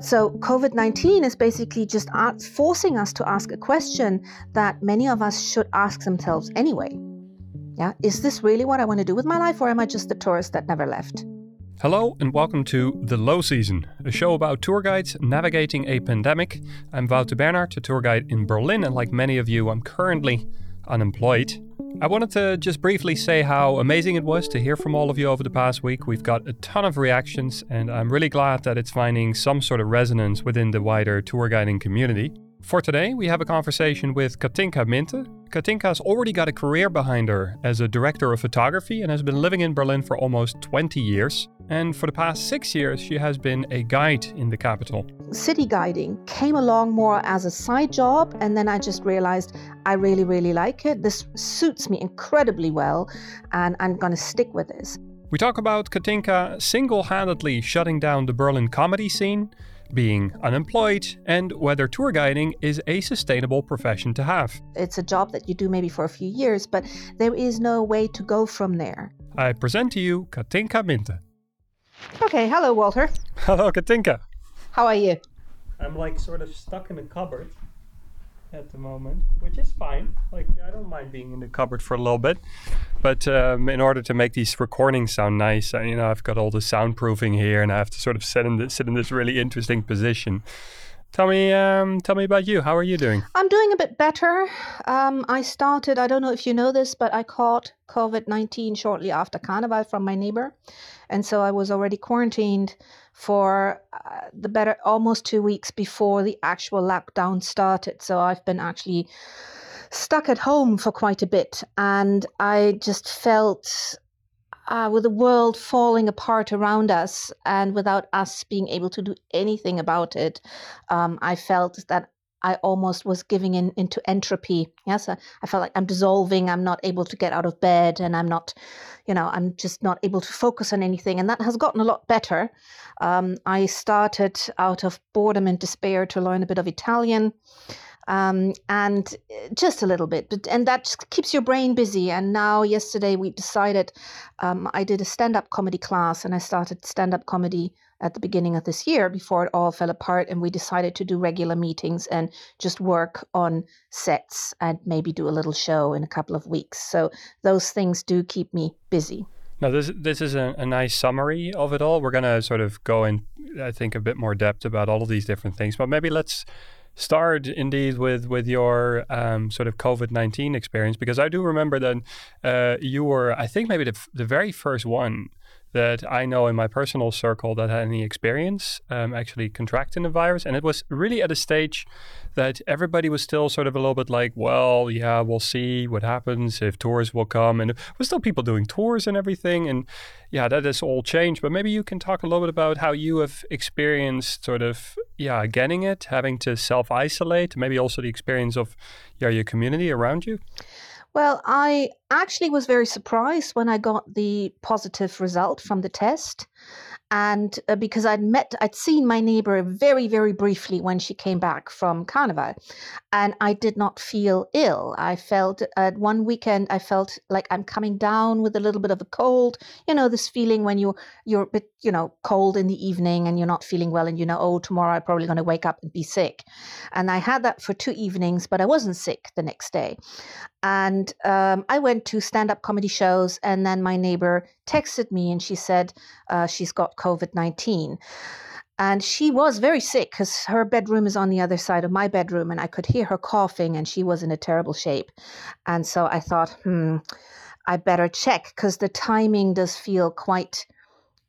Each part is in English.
So, COVID 19 is basically just forcing us to ask a question that many of us should ask themselves anyway. Yeah, is this really what I want to do with my life, or am I just the tourist that never left? Hello and welcome to The Low Season, a show about tour guides navigating a pandemic. I'm Wouter Bernhard, a tour guide in Berlin, and like many of you, I'm currently unemployed. I wanted to just briefly say how amazing it was to hear from all of you over the past week. We've got a ton of reactions, and I'm really glad that it's finding some sort of resonance within the wider tour guiding community. For today, we have a conversation with Kathinka Minte. Kathinka's already got a career behind her as a director of photography and has been living in Berlin for almost 20 years. And for the past six years, she has been a guide in the capital. City guiding came along more as a side job, and then I just realized I really, really like it. This suits me incredibly well, and I'm going to stick with this. We talk about Kathinka single handedly shutting down the Berlin comedy scene being unemployed, and whether tour guiding is a sustainable profession to have. It's a job that you do maybe for a few years, but there is no way to go from there. I present to you Kathinka Minte. Okay, hello, Wouter. Hello, Kathinka. How are you? I'm like sort of stuck in a cupboard at the moment, which is fine. Like I don't mind being in the cupboard for a little bit, but um, in order to make these recordings sound nice, you know, I've got all the soundproofing here, and I have to sort of sit in this, sit in this really interesting position. Tell me, um, tell me about you. How are you doing? I'm doing a bit better. Um, I started. I don't know if you know this, but I caught COVID nineteen shortly after Carnival from my neighbor, and so I was already quarantined for uh, the better almost two weeks before the actual lockdown started. So I've been actually stuck at home for quite a bit, and I just felt uh, with the world falling apart around us and without us being able to do anything about it, um, I felt that I almost was giving in into entropy. Yes, I, I, felt like I'm dissolving. I'm not able to get out of bed, and I'm not, you know, I'm just not able to focus on anything. And that has gotten a lot better. Um, I started out of boredom and despair to learn a bit of Italian um, and uh, just a little bit. But, and that keeps your brain busy. And now, yesterday, we decided um, I did a stand up comedy class and I started stand up comedy at the beginning of this year before it all fell apart. And we decided to do regular meetings and just work on sets and maybe do a little show in a couple of weeks. So those things do keep me busy. Now, this this is a, a, nice summary of it all. We're going to sort of go in, I think, a bit more depth about all of these different things. But maybe let's start indeed with with your um, sort of COVID nineteen experience because I do remember that uh, you were I think maybe the, f- the very first one that I know in my personal circle that had any experience um, actually contracting the virus. And it was really at a stage that everybody was still sort of a little bit like, well, yeah, we'll see what happens if tours will come. And we're still people doing tours and everything. And yeah, that has all changed. But maybe you can talk a little bit about how you have experienced sort of, yeah, getting it, having to self isolate, maybe also the experience of yeah, your community around you. Well, I actually was very surprised when I got the positive result from the test and uh, because I'd met, I'd seen my neighbor very, very briefly when she came back from Carnival, and I did not feel ill. I felt at one weekend, I felt like I'm coming down with a little bit of a cold. You know, this feeling when you you're a bit, you know, cold in the evening and you're not feeling well, and you know, oh, tomorrow I'm probably going to wake up and be sick. And I had that for two evenings, but I wasn't sick the next day. And um, I went to stand up comedy shows, and then my neighbor texted me and she said uh, she's got COVID 19. And she was very sick because her bedroom is on the other side of my bedroom, and I could hear her coughing, and she was in a terrible shape. And so I thought, hmm, I better check because the timing does feel quite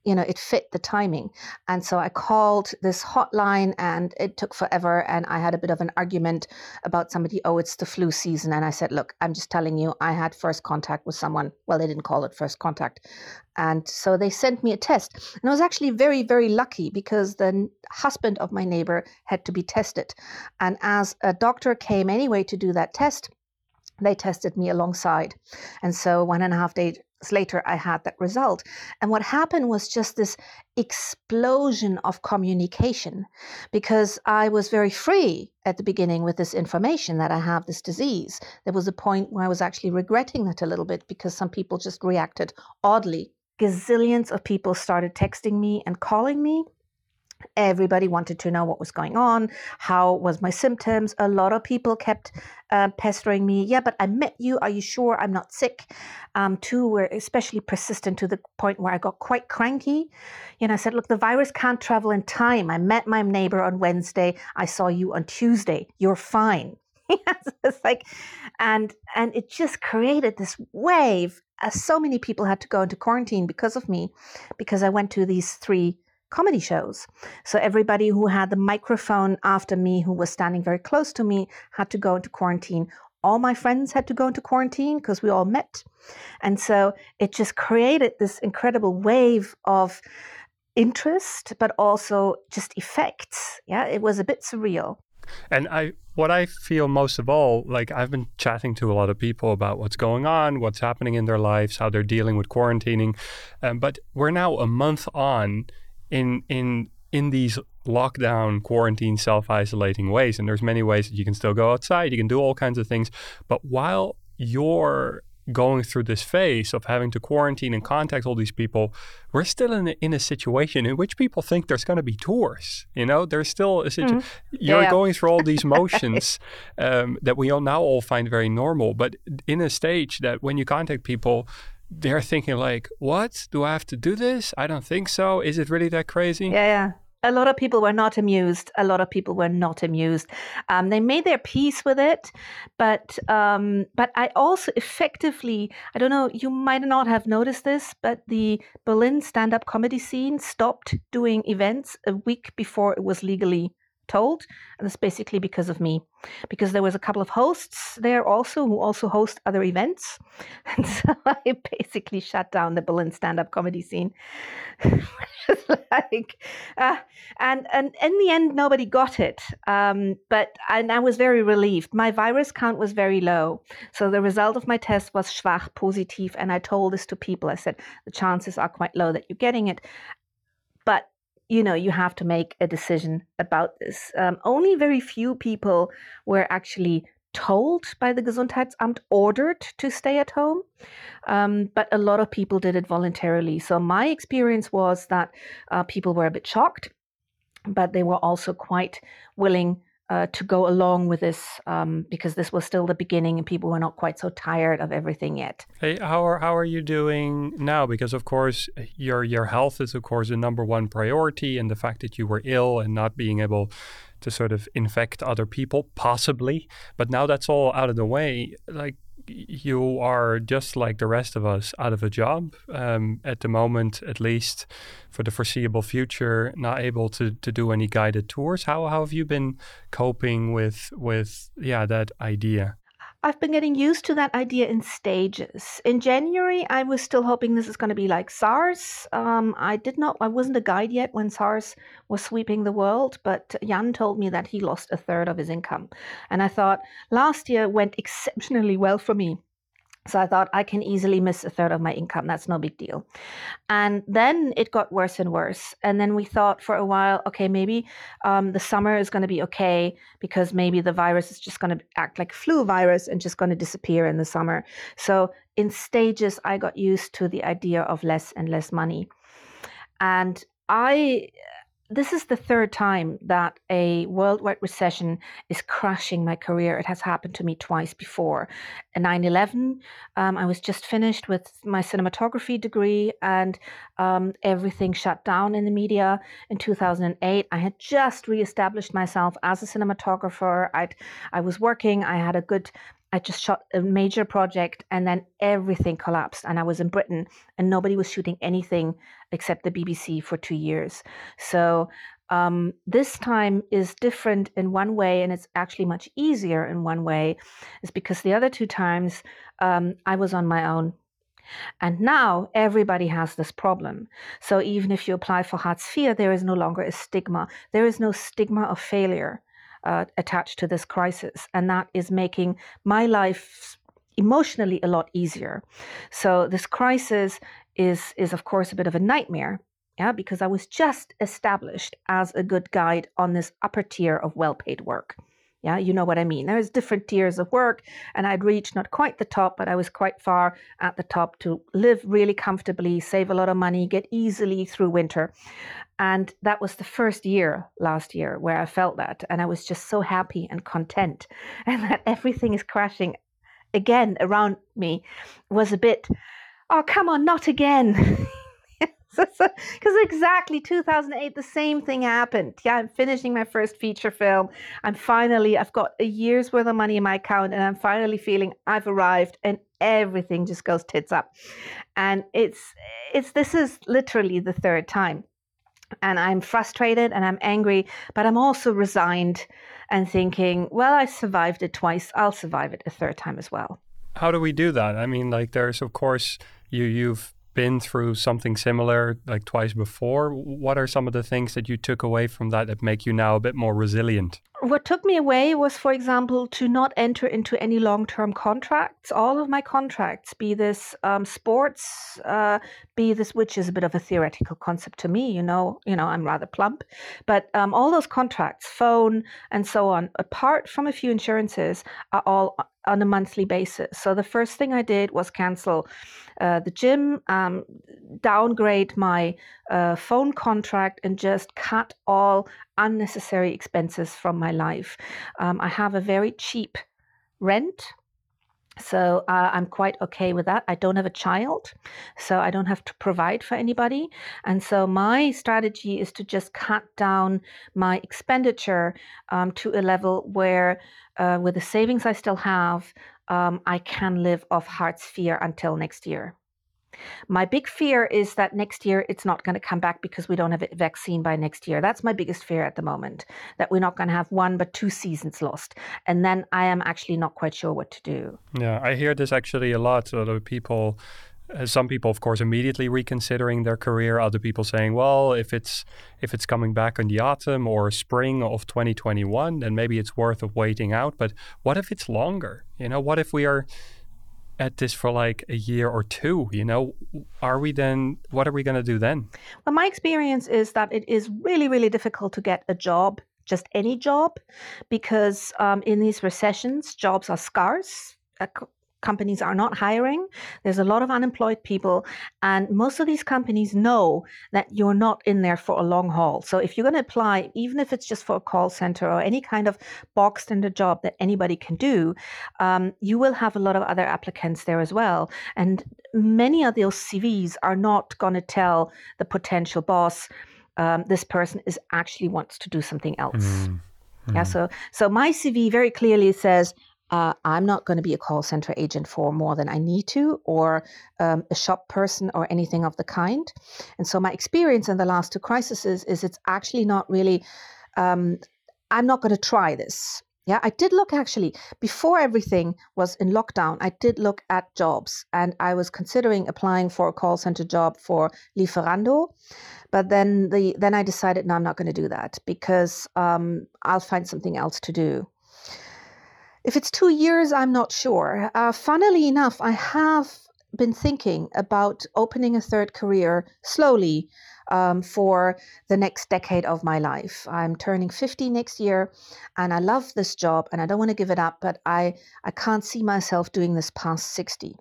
you know, it fit the timing. And so I called this hotline and it took forever. And I had a bit of an argument about somebody, oh, it's the flu season. And I said, look, I'm just telling you, I had first contact with someone. Well, they didn't call it first contact. And so they sent me a test. And I was actually very, very lucky because the husband of my neighbor had to be tested. And as a doctor came anyway to do that test, they tested me alongside. And so one and a half days later, I had that result. And what happened was just this explosion of communication because I was very free at the beginning with this information that I have this disease. There was a point where I was actually regretting that a little bit because some people just reacted oddly. Gazillions of people started texting me and calling me Everybody wanted to know what was going on, how was my symptoms. A lot of people kept uh, pestering me. Yeah, but I met you. Are you sure I'm not sick? Um, two were especially persistent to the point where I got quite cranky. Know, I said, look, the virus can't travel in time. I met my neighbor on Wednesday. I saw you on Tuesday. You're fine. it's like, and and it just created this wave. As so many people had to go into quarantine because of me, because I went to these three comedy shows. So everybody who had the microphone after me, who was standing very close to me, had to go into quarantine. All my friends had to go into quarantine because we all met. And so it just created this incredible wave of interest, but also just effects. Yeah, it was a bit surreal. And I what I feel most of all, like I've been chatting to a lot of people about what's going on, what's happening in their lives, how they're dealing with quarantining. Um, but we're now a month on in in in these lockdown quarantine self-isolating ways. And there's many ways that you can still go outside. You can do all kinds of things. But while you're going through this phase of having to quarantine and contact all these people we're still in a, in a situation in which people think there's going to be tours you know? There's still a situation mm-hmm. you're yeah. going through all these motions um, that we all now all find very normal. But in a stage that when you contact people they're thinking like, "What? Do I have to do this? I don't think so. Is it really that crazy?" Yeah, yeah. A lot of people were not amused. A lot of people were not amused. Um, they made their peace with it, but um, but I also effectively, I don't know, you might not have noticed this, but the Berlin stand-up comedy scene stopped doing events a week before it was legally told. And that's basically because of me, because there was a couple of hosts there also who also host other events. And so I basically shut down the Berlin stand-up comedy scene. like, uh, and and in the end, nobody got it. Um, but and I was very relieved. My virus count was very low, so the result of my test was schwach positive. And I told this to people. I said the chances are quite low that you're getting it, but you know you have to make a decision about this. Um, only very few people were actually told by the Gesundheitsamt, ordered to stay at home, um, but a lot of people did it voluntarily. So my experience was that uh, people were a bit shocked, but they were also quite willing uh, to go along with this um, because this was still the beginning and people were not quite so tired of everything yet. Hey, how are how are you doing now? Because of course your your health is of course the number one priority, and the fact that you were ill and not being able to sort of infect other people, possibly. But now that's all out of the way. Like you are just like the rest of us out of a job um, at the moment, at least for the foreseeable future, not able to, to do any guided tours. How, how have you been coping with with yeah that idea? I've been getting used to that idea in stages. In January, I was still hoping this is going to be like SARS. Um, I did not, I wasn't a guide yet when SARS was sweeping the world, but Jan told me that he lost a third of his income. And I thought last year went exceptionally well for me. So I thought I can easily miss a third of my income. That's no big deal. And then it got worse and worse. And then we thought for a while, okay, maybe um, the summer is going to be okay because maybe the virus is just going to act like flu virus and just going to disappear in the summer. So in stages, I got used to the idea of less and less money. And I this is the third time that a worldwide recession is crashing my career. It has happened to me twice before. In 9 11, um, I was just finished with my cinematography degree and um, everything shut down in the media. In 2008, I had just reestablished myself as a cinematographer. I'd, I was working, I had a good I just shot a major project and then everything collapsed. And I was in Britain and nobody was shooting anything except the BBC for two years. So um, this time is different in one way, and it's actually much easier in one way, is because the other two times um, I was on my own. And now everybody has this problem. So even if you apply for Hartz IV, there is no longer a stigma. There is no stigma of failure uh, attached to this crisis, and that is making my life emotionally a lot easier. So this crisis is is of course a bit of a nightmare, yeah, because I was just established as a good guide on this upper tier of well-paid work. Yeah, you know what I mean. There's different tiers of work, and I'd reached not quite the top, but I was quite far at the top to live really comfortably, save a lot of money, get easily through winter. And that was the first year last year where I felt that. And I was just so happy and content. And that everything is crashing again around me was a bit, oh, come on, not again. Because exactly 2008, the same thing happened. Yeah, I'm finishing my first feature film. I'm finally, I've got a year's worth of money in my account, and I'm finally feeling I've arrived, and everything just goes tits up. And it's, it's, this is literally the third time. And I'm frustrated and I'm angry, but I'm also resigned and thinking, well, I survived it twice. I'll survive it a third time as well. How do we do that? I mean, like, there's, of course, you, you've been through something similar like twice before. What are some of the things that you took away from that that make you now a bit more resilient? What took me away was, for example, to not enter into any long term contracts. All of my contracts, be this um, sports, uh, be this, which is a bit of a theoretical concept to me, you know, you know, I'm rather plump, but um, all those contracts, phone and so on, apart from a few insurances, are all on a monthly basis. So the first thing I did was cancel uh, the gym, um, downgrade my uh, phone contract, and just cut all unnecessary expenses from my life. Um, I have a very cheap rent. So uh, I'm quite okay with that. I don't have a child, so I don't have to provide for anybody. And so my strategy is to just cut down my expenditure um, to a level where, uh, with the savings I still have, um, I can live off Hartz IV until next year. My big fear is that next year it's not going to come back because we don't have a vaccine by next year. That's my biggest fear at the moment, that we're not going to have one but two seasons lost. And then I am actually not quite sure what to do. Yeah, I hear this actually a lot. So the people uh, some people of course immediately reconsidering their career other people saying well if it's if it's coming back in the autumn or spring of 2021 then maybe it's worth of waiting out but what if it's longer you know what if we are at this for like a year or two you know? Are we then what are we going to do then? Well my experience is that it is really really difficult to get a job just any job because um, in these recessions jobs are scarce companies are not hiring. There's a lot of unemployed people, and most of these companies know that you're not in there for a long haul. So if you're going to apply, even if it's just for a call center or any kind of box standard job that anybody can do, um, you will have a lot of other applicants there as well. And many of those CVs are not going to tell the potential boss. Um, this person is actually wants to do something else. Mm. Yeah, so so my CV very clearly says uh, I'm not going to be a call center agent for more than I need to, or um, a shop person, or anything of the kind. And so, my experience in the last two crises is it's actually not really, um, I'm not going to try this. Yeah, I did look actually before everything was in lockdown. I did look at jobs and I was considering applying for a call center job for Lieferando. But then the then I decided no, I'm not going to do that because um, I'll find something else to do. If it's two years, I'm not sure. Uh, funnily enough, I have been thinking about opening a third career slowly um, for the next decade of my life. I'm turning 50 next year and I love this job and I don't want to give it up, but I, I can't see myself doing this past 60.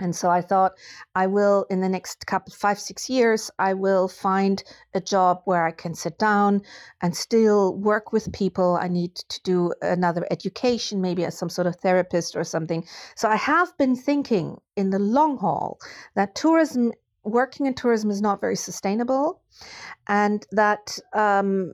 And so I thought I will, in the next couple, five, six years, I will find a job where I can sit down and still work with people. I need to do another education, maybe as some sort of therapist or something. So I have been thinking in the long haul that tourism, working in tourism is not very sustainable and that um,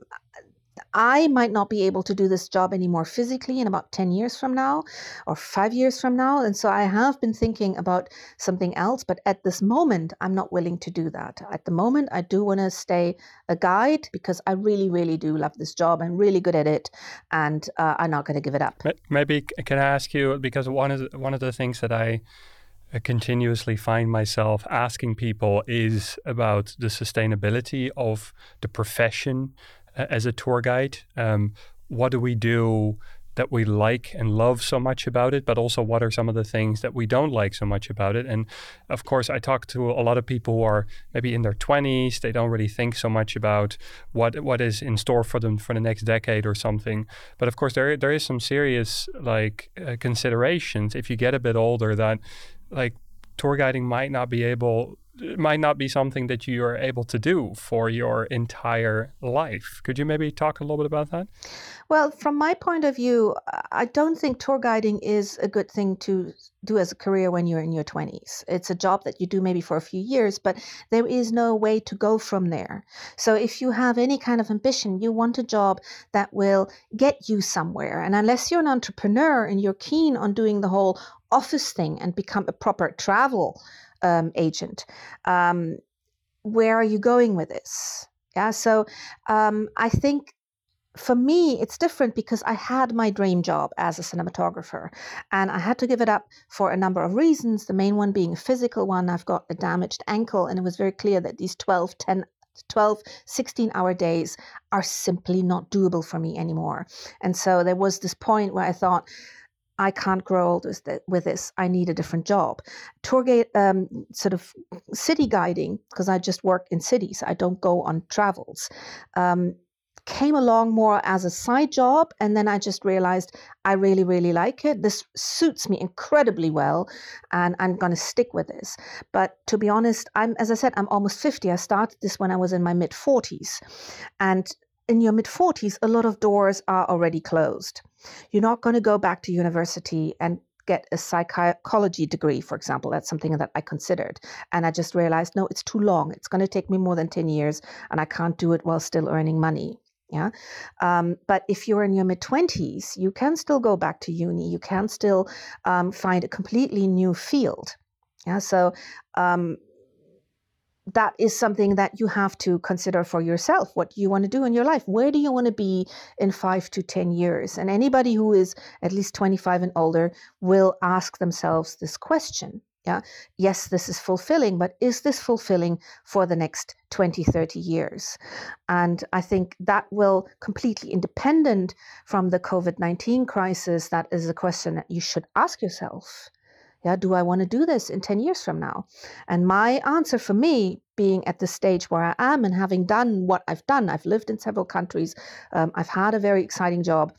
I might not be able to do this job anymore physically in about 10 years from now or five years from now. And so I have been thinking about something else, but at this moment, I'm not willing to do that. At the moment, I do want to stay a guide because I really, really do love this job. I'm really good at it and uh, I'm not going to give it up. Maybe can I ask you, because one of the, one of the things that I uh, continuously find myself asking people is about the sustainability of the profession as a tour guide. Um, what do we do that we like and love so much about it, but also what are some of the things that we don't like so much about it. And of course, I talk to a lot of people who are maybe in their 20s, they don't really think so much about what what is in store for them for the next decade or something. But of course, there there is some serious like uh, considerations if you get a bit older that like tour guiding might not be able might not be something that you are able to do for your entire life. Could you maybe talk a little bit about that? Well, from my point of view, I don't think tour guiding is a good thing to do as a career when you're in your 20s. It's a job that you do maybe for a few years, but there is no way to go from there. So if you have any kind of ambition, you want a job that will get you somewhere. And unless you're an entrepreneur and you're keen on doing the whole office thing and become a proper travel um, agent. Um, where are you going with this? Yeah, so um, I think for me, it's different because I had my dream job as a cinematographer and I had to give it up for a number of reasons. The main one being a physical one. I've got a damaged ankle, and it was very clear that these 12, 10, 12, 16 hour days are simply not doable for me anymore. And so there was this point where I thought, I can't grow old with this. I need a different job. Tour guide, um, sort of city guiding, because I just work in cities. I don't go on travels. Um, came along more as a side job, and then I just realized I really, really like it. This suits me incredibly well, and I'm going to stick with this. But to be honest, I'm as I said, I'm almost 50. I started this when I was in my mid 40s, and in your mid 40s, a lot of doors are already closed. You're not going to go back to university and get a psychology degree, for example. That's something that I considered. And I just realized, no, it's too long. It's going to take me more than 10 years, and I can't do it while still earning money. Yeah. Um, but if you're in your mid 20s, you can still go back to uni. You can still um, find a completely new field. Yeah. So, um, that is something that you have to consider for yourself. What you want to do in your life? Where do you want to be in five to 10 years? And anybody who is at least 25 and older will ask themselves this question. Yeah. Yes, this is fulfilling, but is this fulfilling for the next 20, 30 years? And I think that will completely independent from the COVID 19 crisis. That is a question that you should ask yourself. Yeah, do I want to do this in 10 years from now? And my answer for me, being at the stage where I am and having done what I've done, I've lived in several countries, um, I've had a very exciting job.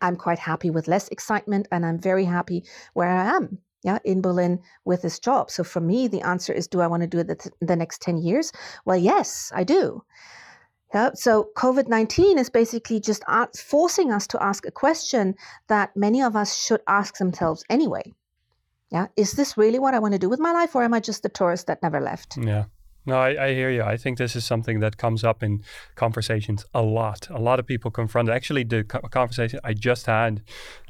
I'm quite happy with less excitement, and I'm very happy where I am yeah, in Berlin with this job. So for me, the answer is do I want to do it the, the next 10 years? Well, yes, I do. Yeah, so COVID 19 is basically just forcing us to ask a question that many of us should ask themselves anyway. Yeah. Is this really what I want to do with my life, or am I just the tourist that never left? Yeah. No, I, I, hear you. I think this is something that comes up in conversations a lot. A lot of people confront. Actually, the co- conversation I just had,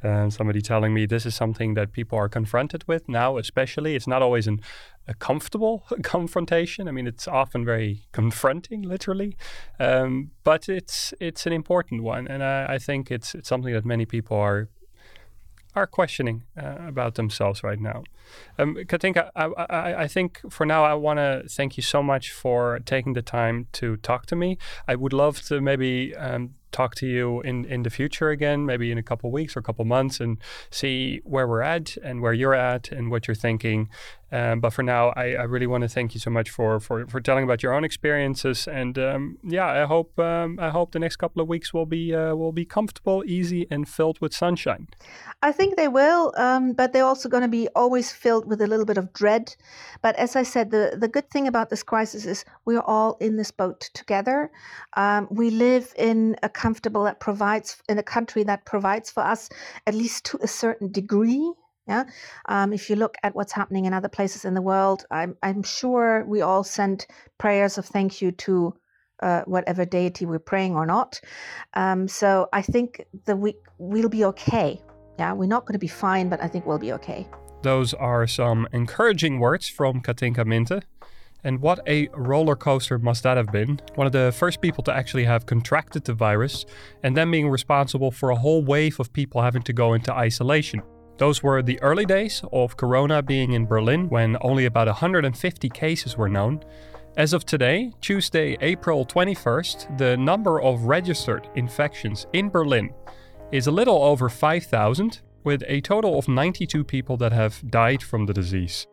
uh, somebody telling me this is something that people are confronted with now, especially. It's not always an, a comfortable confrontation. I mean, it's often very confronting, literally, um, but it's it's an important one, and I, I think it's it's something that many people are are questioning uh, about themselves right now. Um, Kathinka, I, I, I, think for now I want to thank you so much for taking the time to talk to me. I would love to maybe um, talk to you in, in the future again, maybe in a couple weeks or a couple months, and see where we're at and where you're at and what you're thinking. Um, but for now, I, I really want to thank you so much for, for, for telling about your own experiences. And um, yeah, I hope um, I hope the next couple of weeks will be uh, will be comfortable, easy, and filled with sunshine. I think they will, um, but they're also going to be always filled with a little bit of dread. But as I said, the the good thing about this crisis is we're all in this boat together. Um, we live in a comfortable that provides in a country that provides for us at least to a certain degree yeah. Um, if you look at what's happening in other places in the world, I'm, I'm sure we all send prayers of thank you to uh, whatever deity we're praying or not. Um, so I think that we, we'll be okay. Yeah. We're not going to be fine, but I think we'll be okay. Those are some encouraging words from Kathinka Minte. And what a roller coaster must that have been? One of the first people to actually have contracted the virus, and then being responsible for a whole wave of people having to go into isolation. Those were the early days of Corona being in Berlin when only about 150 cases were known. As of today, Tuesday, April 21st, the number of registered infections in Berlin is a little over 5,000, with a total of 92 people that have died from the disease.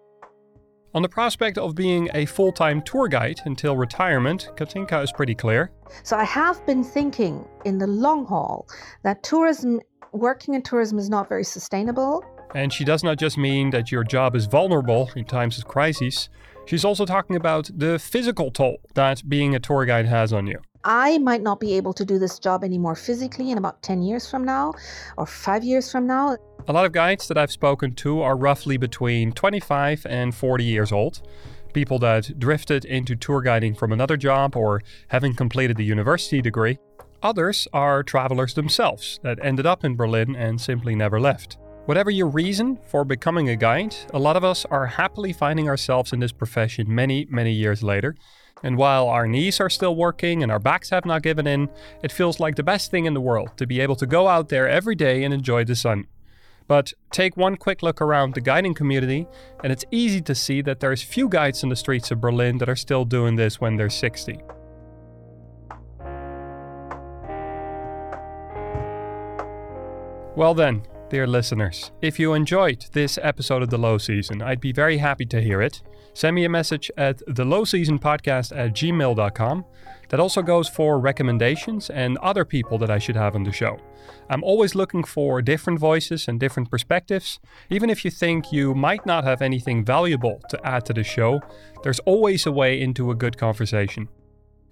On the prospect of being a full time tour guide until retirement, Kathinka is pretty clear. So I have been thinking in the long haul that tourism, working in tourism, is not very sustainable. And she does not just mean that your job is vulnerable in times of crises, she's also talking about the physical toll that being a tour guide has on you. I might not be able to do this job anymore physically in about 10 years from now or five years from now. A lot of guides that I've spoken to are roughly between 25 and 40 years old. People that drifted into tour guiding from another job or having completed the university degree. Others are travelers themselves that ended up in Berlin and simply never left. Whatever your reason for becoming a guide, a lot of us are happily finding ourselves in this profession many, many years later. And while our knees are still working and our backs have not given in, it feels like the best thing in the world to be able to go out there every day and enjoy the sun. But take one quick look around the guiding community, and it's easy to see that there's few guides in the streets of Berlin that are still doing this when they're 60. Well, then, dear listeners, if you enjoyed this episode of The Low Season, I'd be very happy to hear it. Send me a message at the low season podcast at gmail.com. That also goes for recommendations and other people that I should have on the show. I'm always looking for different voices and different perspectives. Even if you think you might not have anything valuable to add to the show, there's always a way into a good conversation.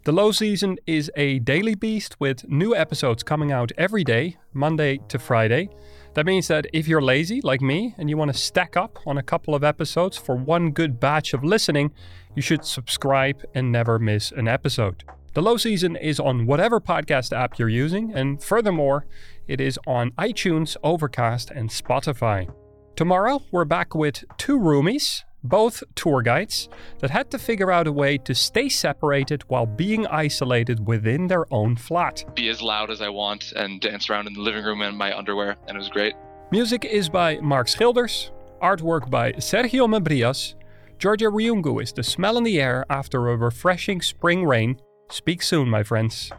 The Low Season is a daily beast with new episodes coming out every day, Monday to Friday. That means that if you're lazy like me and you want to stack up on a couple of episodes for one good batch of listening, you should subscribe and never miss an episode. The Low Season is on whatever podcast app you're using, and furthermore, it is on iTunes, Overcast, and Spotify. Tomorrow, we're back with two roomies, both tour guides, that had to figure out a way to stay separated while being isolated within their own flat. Be as loud as I want and dance around in the living room in my underwear, and it was great. Music is by Mark Schilders, artwork by Sergio Membrias. Georgia Ryungu is the smell in the air after a refreshing spring rain. Speak soon, my friends.